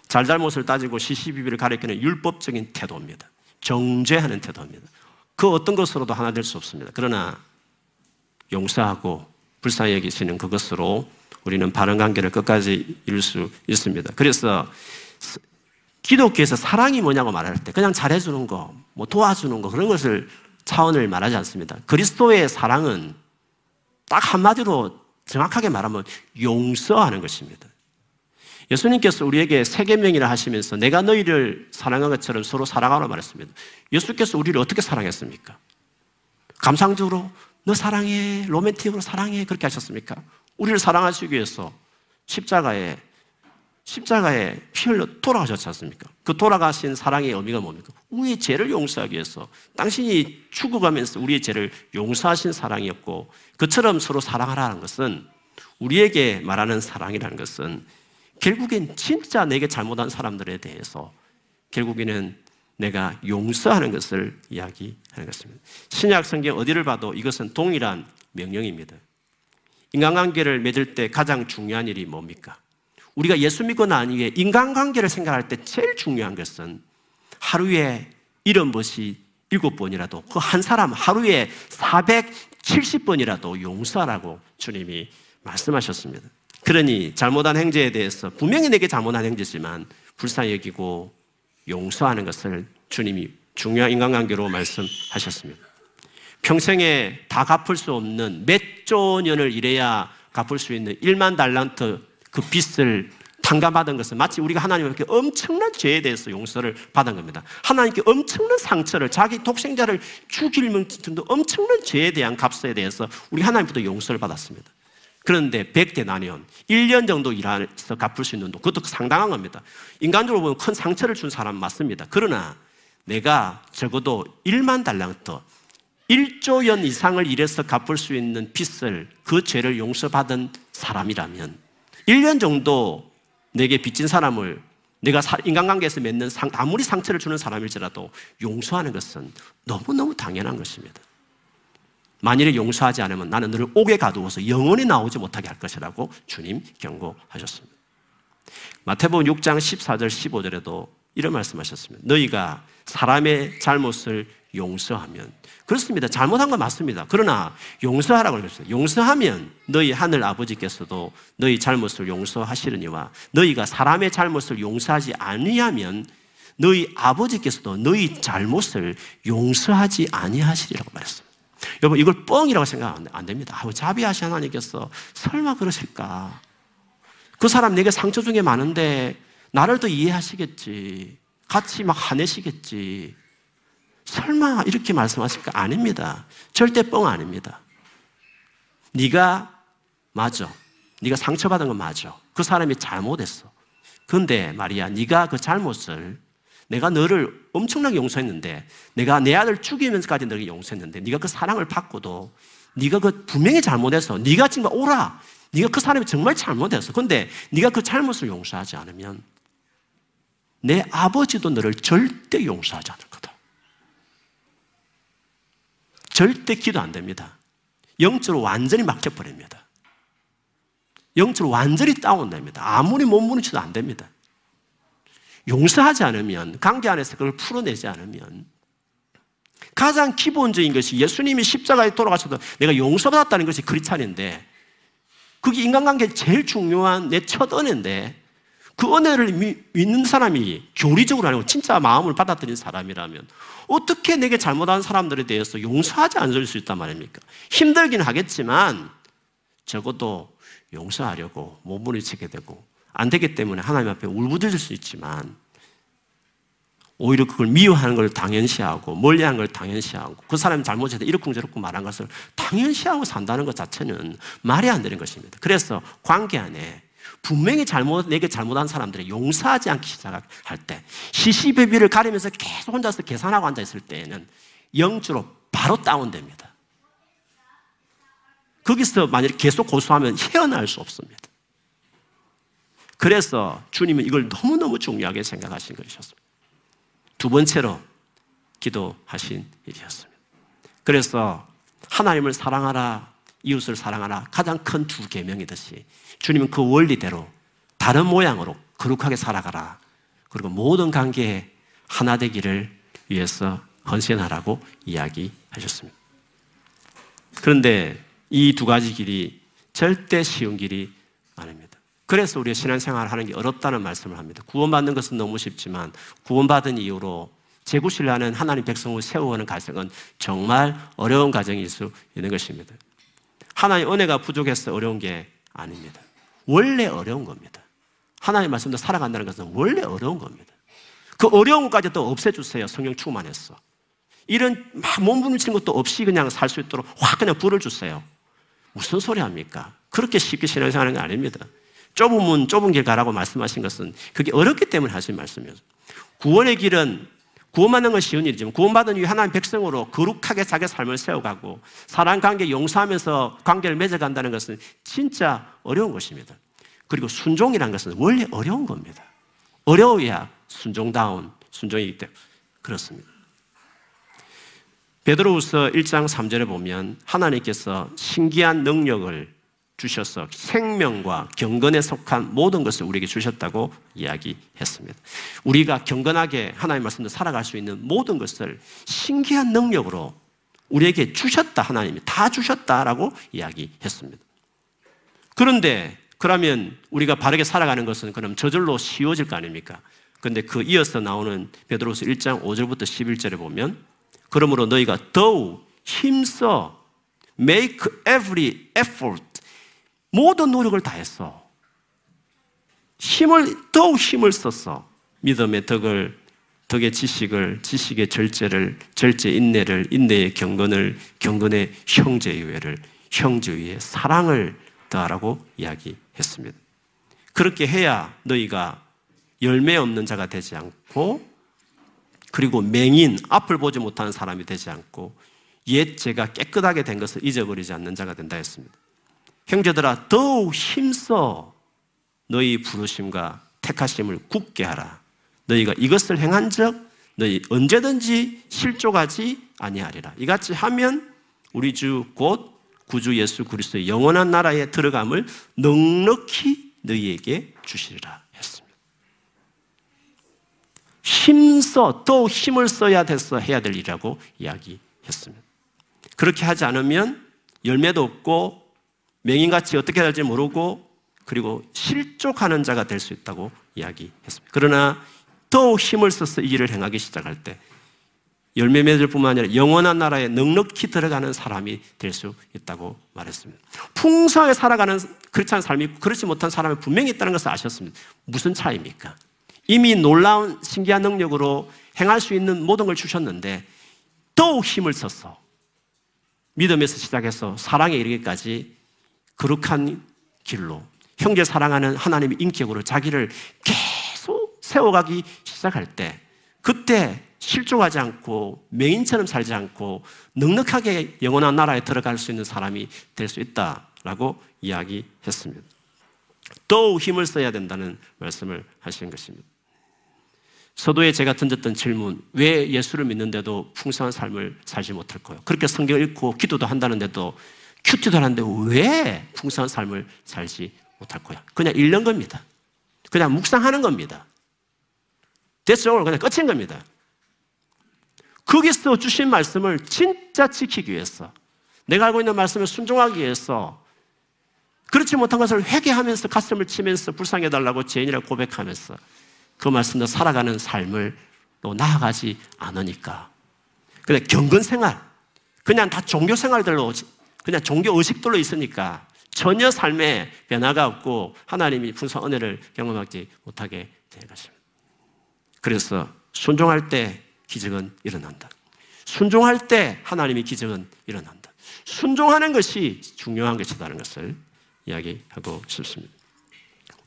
잘잘못을 따지고 시시비비를 가리키는 율법적인 태도입니다. 정죄하는 태도입니다. 그 어떤 것으로도 하나 될 수 없습니다. 그러나 용서하고 불쌍히 여기시는 그것으로 우리는 바른 관계를 끝까지 이룰 수 있습니다. 그래서 기독교에서 사랑이 뭐냐고 말할 때 그냥 잘해주는 거, 뭐 도와주는 거 그런 것을 차원을 말하지 않습니다. 그리스도의 사랑은 딱 한마디로 정확하게 말하면 용서하는 것입니다. 예수님께서 우리에게 세계명이라 하시면서 내가 너희를 사랑한 것처럼 서로 사랑하라 말했습니다. 예수께서 우리를 어떻게 사랑했습니까? 감상적으로 너 사랑해, 로맨틱으로 사랑해 그렇게 하셨습니까? 우리를 사랑하시기 위해서 십자가에 십자가에 피 흘려 돌아가셨지 않습니까? 그 돌아가신 사랑의 의미가 뭡니까? 우리의 죄를 용서하기 위해서 당신이 죽어가면서 우리의 죄를 용서하신 사랑이었고 그처럼 서로 사랑하라는 것은 우리에게 말하는 사랑이라는 것은 결국엔 진짜 내게 잘못한 사람들에 대해서 결국에는 내가 용서하는 것을 이야기하는 것입니다. 신약 성경 어디를 봐도 이것은 동일한 명령입니다. 인간관계를 맺을 때 가장 중요한 일이 뭡니까? 우리가 예수 믿고 난 이후에 인간관계를 생각할 때 제일 중요한 것은 하루에 이런 것이 일곱 번이라도 그 한 사람 하루에 470번이라도 용서하라고 주님이 말씀하셨습니다. 그러니 잘못한 행제에 대해서 분명히 내게 잘못한 행제지만 불쌍히 여기고 용서하는 것을 주님이 중요한 인간관계로 말씀하셨습니다. 평생에 다 갚을 수 없는 몇조 년을 일해야 갚을 수 있는 1만 달란트 그 빚을 탕감받은 것은 마치 우리가 하나님께 엄청난 죄에 대해서 용서를 받은 겁니다. 하나님께 엄청난 상처를 자기 독생자를 죽일 정도 엄청난 죄에 대한 값에 대해서 우리 하나님부터 용서를 받았습니다. 그런데 100대 나뉘 1년 정도 일해서 갚을 수 있는 돈, 그것도 상당한 겁니다. 인간적으로 보면 큰 상처를 준 사람 맞습니다. 그러나 내가 적어도 1만 달란트, 1조 연 이상을 일해서 갚을 수 있는 빚을 그 죄를 용서받은 사람이라면 1년 정도 내게 빚진 사람을 내가 인간관계에서 맺는 상, 아무리 상처를 주는 사람일지라도 용서하는 것은 너무너무 당연한 것입니다. 만일에 용서하지 않으면 나는 너를 옥에 가두어서 영원히 나오지 못하게 할 것이라고 주님 경고하셨습니다. 마태복음 6장 14절 15절에도 이런 말씀하셨습니다. 너희가 사람의 잘못을 용서하면 그렇습니다. 잘못한 건 맞습니다. 그러나 용서하라고 그랬어요. 용서하면 너희 하늘 아버지께서도 너희 잘못을 용서하시려니와 너희가 사람의 잘못을 용서하지 아니하면 너희 아버지께서도 너희 잘못을 용서하지 아니하시리라고 말했습니다. 여러분 이걸 뻥이라고 생각하면 안 됩니다. 아우 자비하신 하나님께서 설마 그러실까? 그 사람 내게 상처 중에 많은데 나를 더 이해하시겠지. 같이 막 화내시겠지. 설마 이렇게 말씀하실까? 아닙니다. 절대 뻥 아닙니다. 네가 맞아. 네가 상처받은 건 맞아. 그 사람이 잘못했어. 근데 말이야, 네가 그 잘못을 내가 너를 엄청나게 용서했는데 내가 내 아들 죽이면서까지 너를 용서했는데 네가 그 사랑을 받고도 네가 그 분명히 잘못해서 네가 지금 오라. 네가 그 사람이 정말 잘못했어. 근데 네가 그 잘못을 용서하지 않으면 내 아버지도 너를 절대 용서하지 않을 거다. 절대 기도 안 됩니다. 영적으로 완전히 막혀버립니다. 영적으로 완전히 다운됩니다. 아무리 못 무너져도 안 됩니다. 용서하지 않으면, 관계 안에서 그걸 풀어내지 않으면, 가장 기본적인 것이 예수님이 십자가에 돌아가셔도 내가 용서받았다는 것이 그리스찬인데, 그게 인간관계에 제일 중요한 내 첫 은혜인데, 그 은혜를 믿는 사람이 교리적으로 아니고 진짜 마음을 받아들인 사람이라면 어떻게 내게 잘못한 사람들에 대해서 용서하지 않을 수 있단 말입니까? 힘들긴 하겠지만 적어도 용서하려고 몸부림치게 되고 안 되기 때문에 하나님 앞에 울부짖을 수 있지만 오히려 그걸 미워하는 걸 당연시하고 멀리하는 걸 당연시하고 그 사람이 잘못해서 이렇쿵저렇쿵 말한 것을 당연시하고 산다는 것 자체는 말이 안 되는 것입니다. 그래서 관계 안에 분명히 잘못, 내게 잘못한 사람들이 용서하지 않기 시작할 때, 시시베비를 가리면서 계속 혼자서 계산하고 앉아 있을 때에는 영주로 바로 다운됩니다. 거기서 만약 계속 고수하면 헤어날 수 없습니다. 그래서 주님은 이걸 너무너무 중요하게 생각하신 것이었습니다. 두 번째로 기도하신 일이었습니다. 그래서 하나님을 사랑하라, 이웃을 사랑하라 가장 큰 두 계명이듯이 주님은 그 원리대로 다른 모양으로 거룩하게 살아가라. 그리고 모든 관계에 하나 되기를 위해서 헌신하라고 이야기하셨습니다. 그런데 이 두 가지 길이 절대 쉬운 길이 아닙니다. 그래서 우리가 신앙생활을 하는 게 어렵다는 말씀을 합니다. 구원받는 것은 너무 쉽지만 구원받은 이후로 재구실하는 하나님 백성을 세워오는 과정은 정말 어려운 과정일 수 있는 것입니다. 하나님 은혜가 부족해서 어려운 게 아닙니다. 원래 어려운 겁니다. 하나님 말씀도 살아간다는 것은 원래 어려운 겁니다. 그 어려운 것까지 또 없애주세요. 성령 충만해서. 이런 막 몸부림치는 것도 없이 그냥 살 수 있도록 확 그냥 불을 주세요. 무슨 소리 합니까? 그렇게 쉽게 신앙생활하는 게 아닙니다. 문, 좁은 길 가라고 말씀하신 것은 그게 어렵기 때문에 하신 말씀이에요. 구원의 길은 구원받는 건 쉬운 일이지만 구원받은 이후 하나님 백성으로 거룩하게 자기 삶을 세워가고 사랑 관계 용서하면서 관계를 맺어간다는 것은 진짜 어려운 것입니다. 그리고 순종이라는 것은 원래 어려운 겁니다. 어려워야 순종다운 순종이기 때문에 그렇습니다. 베드로후서 1장 3절에 보면 하나님께서 신기한 능력을 주셔서 생명과 경건에 속한 모든 것을 우리에게 주셨다고 이야기했습니다. 우리가 경건하게 하나님 말씀대로 살아갈 수 있는 모든 것을 신기한 능력으로 우리에게 주셨다 하나님이 다 주셨다라고 이야기했습니다. 그런데 그러면 우리가 바르게 살아가는 것은 그럼 저절로 쉬워질 거 아닙니까? 근데 그 이어서 나오는 베드로서 1장 5절부터 11절에 보면 그러므로 너희가 더욱 힘써 make every effort 모든 노력을 다했어. 힘을 더욱 힘을 썼어. 믿음의 덕을 덕의 지식을 지식의 절제를 절제 인내를 인내의 경건을 경건의 형제의회를 형제의회 사랑을 더하라고 이야기했습니다. 그렇게 해야 너희가 열매 없는 자가 되지 않고 그리고 맹인 앞을 보지 못하는 사람이 되지 않고 옛 죄가 깨끗하게 된 것을 잊어버리지 않는 자가 된다 했습니다. 형제들아 더욱 힘써 너희 부르심과 택하심을 굳게 하라. 너희가 이것을 행한즉 너희 언제든지 실족하지 아니하리라. 이같이 하면 우리 주 곧 구주 예수 그리스도의 영원한 나라에 들어감을 넉넉히 너희에게 주시리라 했습니다. 힘써 또 힘을 써야 돼서 해야 될 일이라고 이야기했습니다. 그렇게 하지 않으면 열매도 없고 맹인같이 어떻게 될지 모르고 그리고 실족하는 자가 될 수 있다고 이야기했습니다. 그러나 더욱 힘을 써서 이 일을 행하기 시작할 때 열매 맺을 뿐만 아니라 영원한 나라에 넉넉히 들어가는 사람이 될 수 있다고 말했습니다. 풍성하게 살아가는 그렇지 삶이 그렇지 못한 사람이 분명히 있다는 것을 아셨습니다. 무슨 차이입니까? 이미 놀라운 신기한 능력으로 행할 수 있는 모든 걸 주셨는데 더욱 힘을 써서 믿음에서 시작해서 사랑에 이르기까지 거룩한 길로 형제 사랑하는 하나님의 인격으로 자기를 계속 세워가기 시작할 때 그때 실족하지 않고 맹인처럼 살지 않고 넉넉하게 영원한 나라에 들어갈 수 있는 사람이 될 수 있다라고 이야기했습니다. 더욱 힘을 써야 된다는 말씀을 하시는 것입니다. 서도에 제가 던졌던 질문, 왜 예수를 믿는데도 풍성한 삶을 살지 못할까요? 그렇게 성경 읽고 기도도 한다는데도 큐티도 하는데 왜 풍성한 삶을 살지 못할 거야? 그냥 읽는 겁니다. 그냥 묵상하는 겁니다. 됐죠? 그냥 끝인 겁니다. 거기서 주신 말씀을 진짜 지키기 위해서 내가 알고 있는 말씀을 순종하기 위해서 그렇지 못한 것을 회개하면서 가슴을 치면서 불쌍해달라고 죄인이라고 고백하면서 그 말씀대로 살아가는 삶을 또 나아가지 않으니까. 근데 경건 생활, 그냥 다 종교 생활들로 그냥 종교 의식들로 있으니까 전혀 삶에 변화가 없고 하나님이 풍성 은혜를 경험하지 못하게 된 것입니다. 그래서 순종할 때 기적은 일어난다. 순종할 때 하나님의 기적은 일어난다. 순종하는 것이 중요한 것이라는 것을 이야기하고 싶습니다.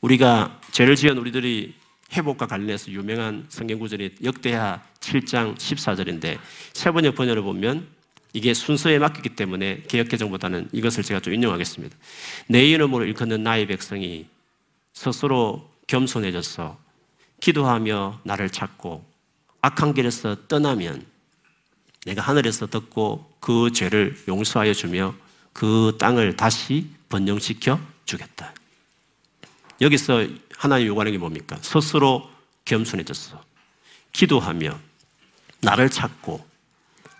우리가 죄를 지은 우리들이 회복과 관련해서 유명한 성경 구절이 역대하 7장 14절인데 세 번역 번역을 보면 이게 순서에 맡겼기 때문에 개혁개정보다는 이것을 제가 좀 인용하겠습니다. 내 이름으로 일컫는 나의 백성이 스스로 겸손해져서 기도하며 나를 찾고 악한 길에서 떠나면 내가 하늘에서 듣고 그 죄를 용서하여 주며 그 땅을 다시 번영시켜 주겠다. 여기서 하나님 요구하는 게 뭡니까? 스스로 겸손해졌어. 기도하며 나를 찾고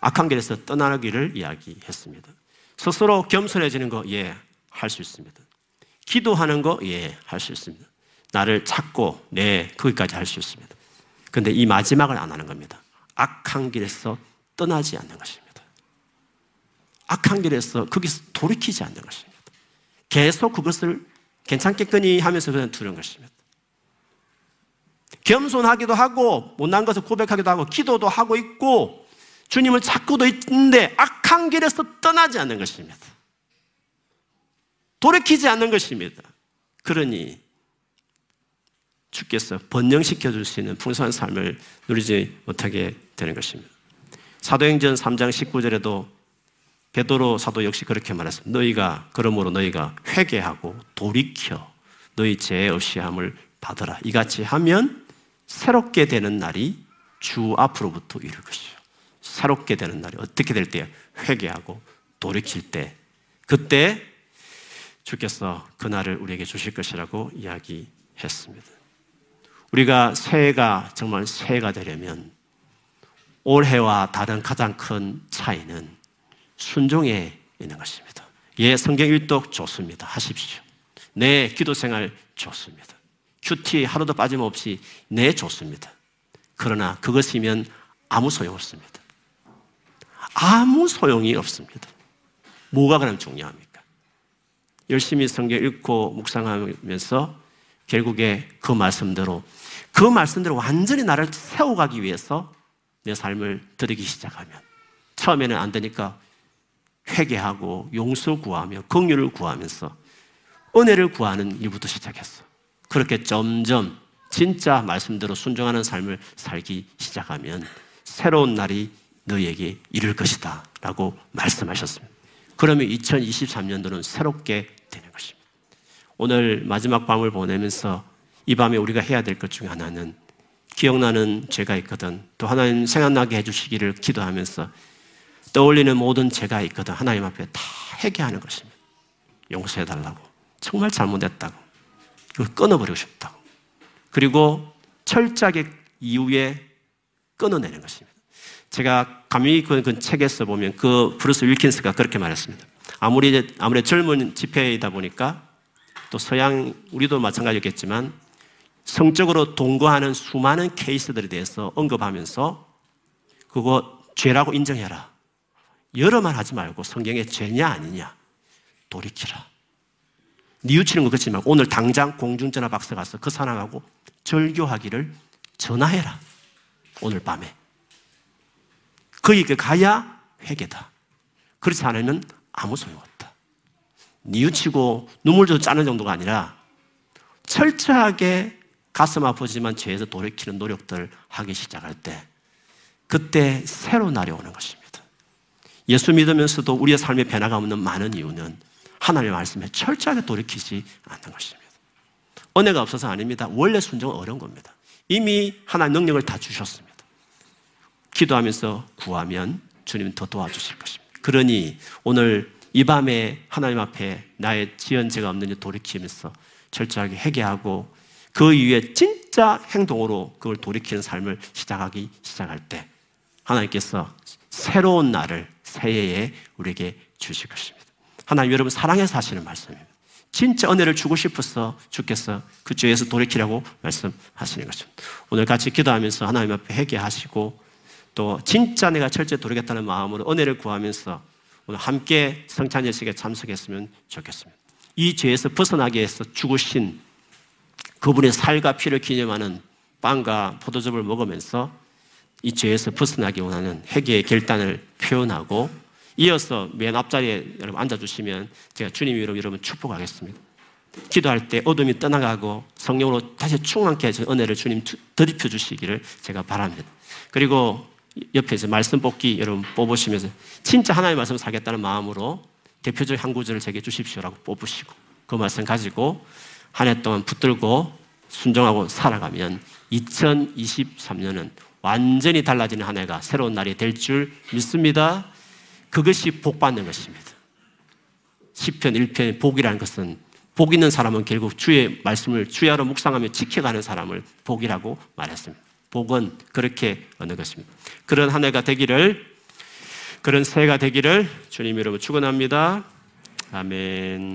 악한 길에서 떠나기를 이야기했습니다. 스스로 겸손해지는 거, 예, 할 수 있습니다. 기도하는 거, 예, 할 수 있습니다. 나를 찾고, 네, 거기까지 할 수 있습니다. 근데 이 마지막을 안 하는 겁니다. 악한 길에서 떠나지 않는 것입니다. 악한 길에서 거기서 돌이키지 않는 것입니다. 계속 그것을 괜찮겠거니 하면서 그냥 두는 것입니다. 겸손하기도 하고 못난 것을 고백하기도 하고 기도도 하고 있고 주님을 찾고도 있는데 악한 길에서 떠나지 않는 것입니다. 돌이키지 않는 것입니다. 그러니 주께서 번영시켜 줄 수 있는 풍성한 삶을 누리지 못하게 되는 것입니다. 사도행전 3장 19절에도 베드로 사도 역시 그렇게 말했습니다. 너희가 그러므로 너희가 회개하고 돌이켜 너희 죄 없이 함을 받으라. 이같이 하면 새롭게 되는 날이 주 앞으로부터 이룰 것이요. 새롭게 되는 날이 어떻게 될 때? 회개하고 돌이킬 때. 그때 주께서 그 날을 우리에게 주실 것이라고 이야기했습니다. 우리가 새해가 정말 새해가 되려면 올해와 다른 가장 큰 차이는 순종에 있는 것입니다. 예, 성경 일독 좋습니다. 하십시오. 네, 기도 생활 좋습니다. 큐티 하루도 빠짐없이 네, 좋습니다. 그러나 그것이면 아무 소용 없습니다. 아무 소용이 없습니다. 뭐가 그럼 중요합니까? 열심히 성경 읽고 묵상하면서 결국에 그 말씀대로 그 말씀대로 완전히 나를 세워가기 위해서 내 삶을 드리기 시작하면 처음에는 안 되니까 회개하고 용서 구하며 긍휼을 구하면서 은혜를 구하는 일부터 시작했어. 그렇게 점점 진짜 말씀대로 순종하는 삶을 살기 시작하면 새로운 날이 너에게 이룰 것이다. 라고 말씀하셨습니다. 그러면 2023년도는 새롭게 되는 것입니다. 오늘 마지막 밤을 보내면서 이 밤에 우리가 해야 될 것 중에 하나는 기억나는 죄가 있거든. 또 하나님 생각나게 해주시기를 기도하면서 떠올리는 모든 죄가 있거든. 하나님 앞에 다 회개하는 것입니다. 용서해달라고. 정말 잘못했다고. 그걸 끊어버리고 싶다고. 그리고 철저하게 이후에 끊어내는 것입니다. 제가 감히 그, 그 책에서 보면 그 브루스 윌킨스가 그렇게 말했습니다. 아무리, 아무리 젊은 집회이다 보니까 또 서양, 우리도 마찬가지겠지만 성적으로 동거하는 수많은 케이스들에 대해서 언급하면서 그거 죄라고 인정해라. 여러 말 하지 말고 성경에 죄냐 아니냐 돌이키라. 뉘우치는 것 그렇지만 오늘 당장 공중전화 박스 가서 그 사람하고 절교하기를 전화해라. 오늘 밤에. 그에게 가야 회개다. 그렇지 않으면 아무 소용없다. 뉘우치고 눈물도 짜는 정도가 아니라 철저하게 가슴 아프지만 죄에서 돌이키는 노력들을 하기 시작할 때 그때 새로운 날이 오는 것입니다. 예수 믿으면서도 우리의 삶에 변화가 없는 많은 이유는 하나님의 말씀에 철저하게 돌이키지 않는 것입니다. 은혜가 없어서 아닙니다. 원래 순종은 어려운 겁니다. 이미 하나님 능력을 다 주셨습니다. 기도하면서 구하면 주님 더 도와주실 것입니다. 그러니 오늘 이 밤에 하나님 앞에 나의 지은 죄가 없는지 돌이키면서 철저하게 회개하고 그 이후에 진짜 행동으로 그걸 돌이키는 삶을 시작하기 시작할 때 하나님께서 새로운 날을 새해에 우리에게 주실 것입니다. 하나님 여러분 사랑해서 하시는 말씀입니다. 진짜 은혜를 주고 싶어서 주께서 그 죄에서 돌이키라고 말씀하시는 것입니다. 오늘 같이 기도하면서 하나님 앞에 회개하시고 또 진짜 내가 철저히 돌이겠다는 마음으로 은혜를 구하면서 오늘 함께 성찬 예식에 참석했으면 좋겠습니다. 이 죄에서 벗어나기 위해서 죽으신 그분의 살과 피를 기념하는 빵과 포도즙을 먹으면서 이 죄에서 벗어나기 원하는 회개의 결단을 표현하고 이어서 맨 앞자리에 여러분 앉아주시면 제가 주님 이름 여러분 축복하겠습니다. 기도할 때 어둠이 떠나가고 성령으로 다시 충만케 해준 은혜를 주님 드립혀 주시기를 제가 바랍니다. 그리고 옆에서 말씀 뽑기 여러분 뽑으시면서 진짜 하나님의 말씀을 살겠다는 마음으로 대표적 한 구절을 제게 주십시오라고 뽑으시고 그 말씀 가지고 한 해 동안 붙들고 순종하고 살아가면 2023년은 완전히 달라지는 한 해가 새로운 날이 될 줄 믿습니다. 그것이 복 받는 것입니다. 10편, 1편 복이라는 것은 복 있는 사람은 결국 주의 말씀을 주야로 묵상하며 지켜가는 사람을 복이라고 말했습니다. 복은 그렇게 얻는 것입니다. 그런 한 해가 되기를 그런 새해가 되기를 주님 이름으로 축원합니다. 아멘.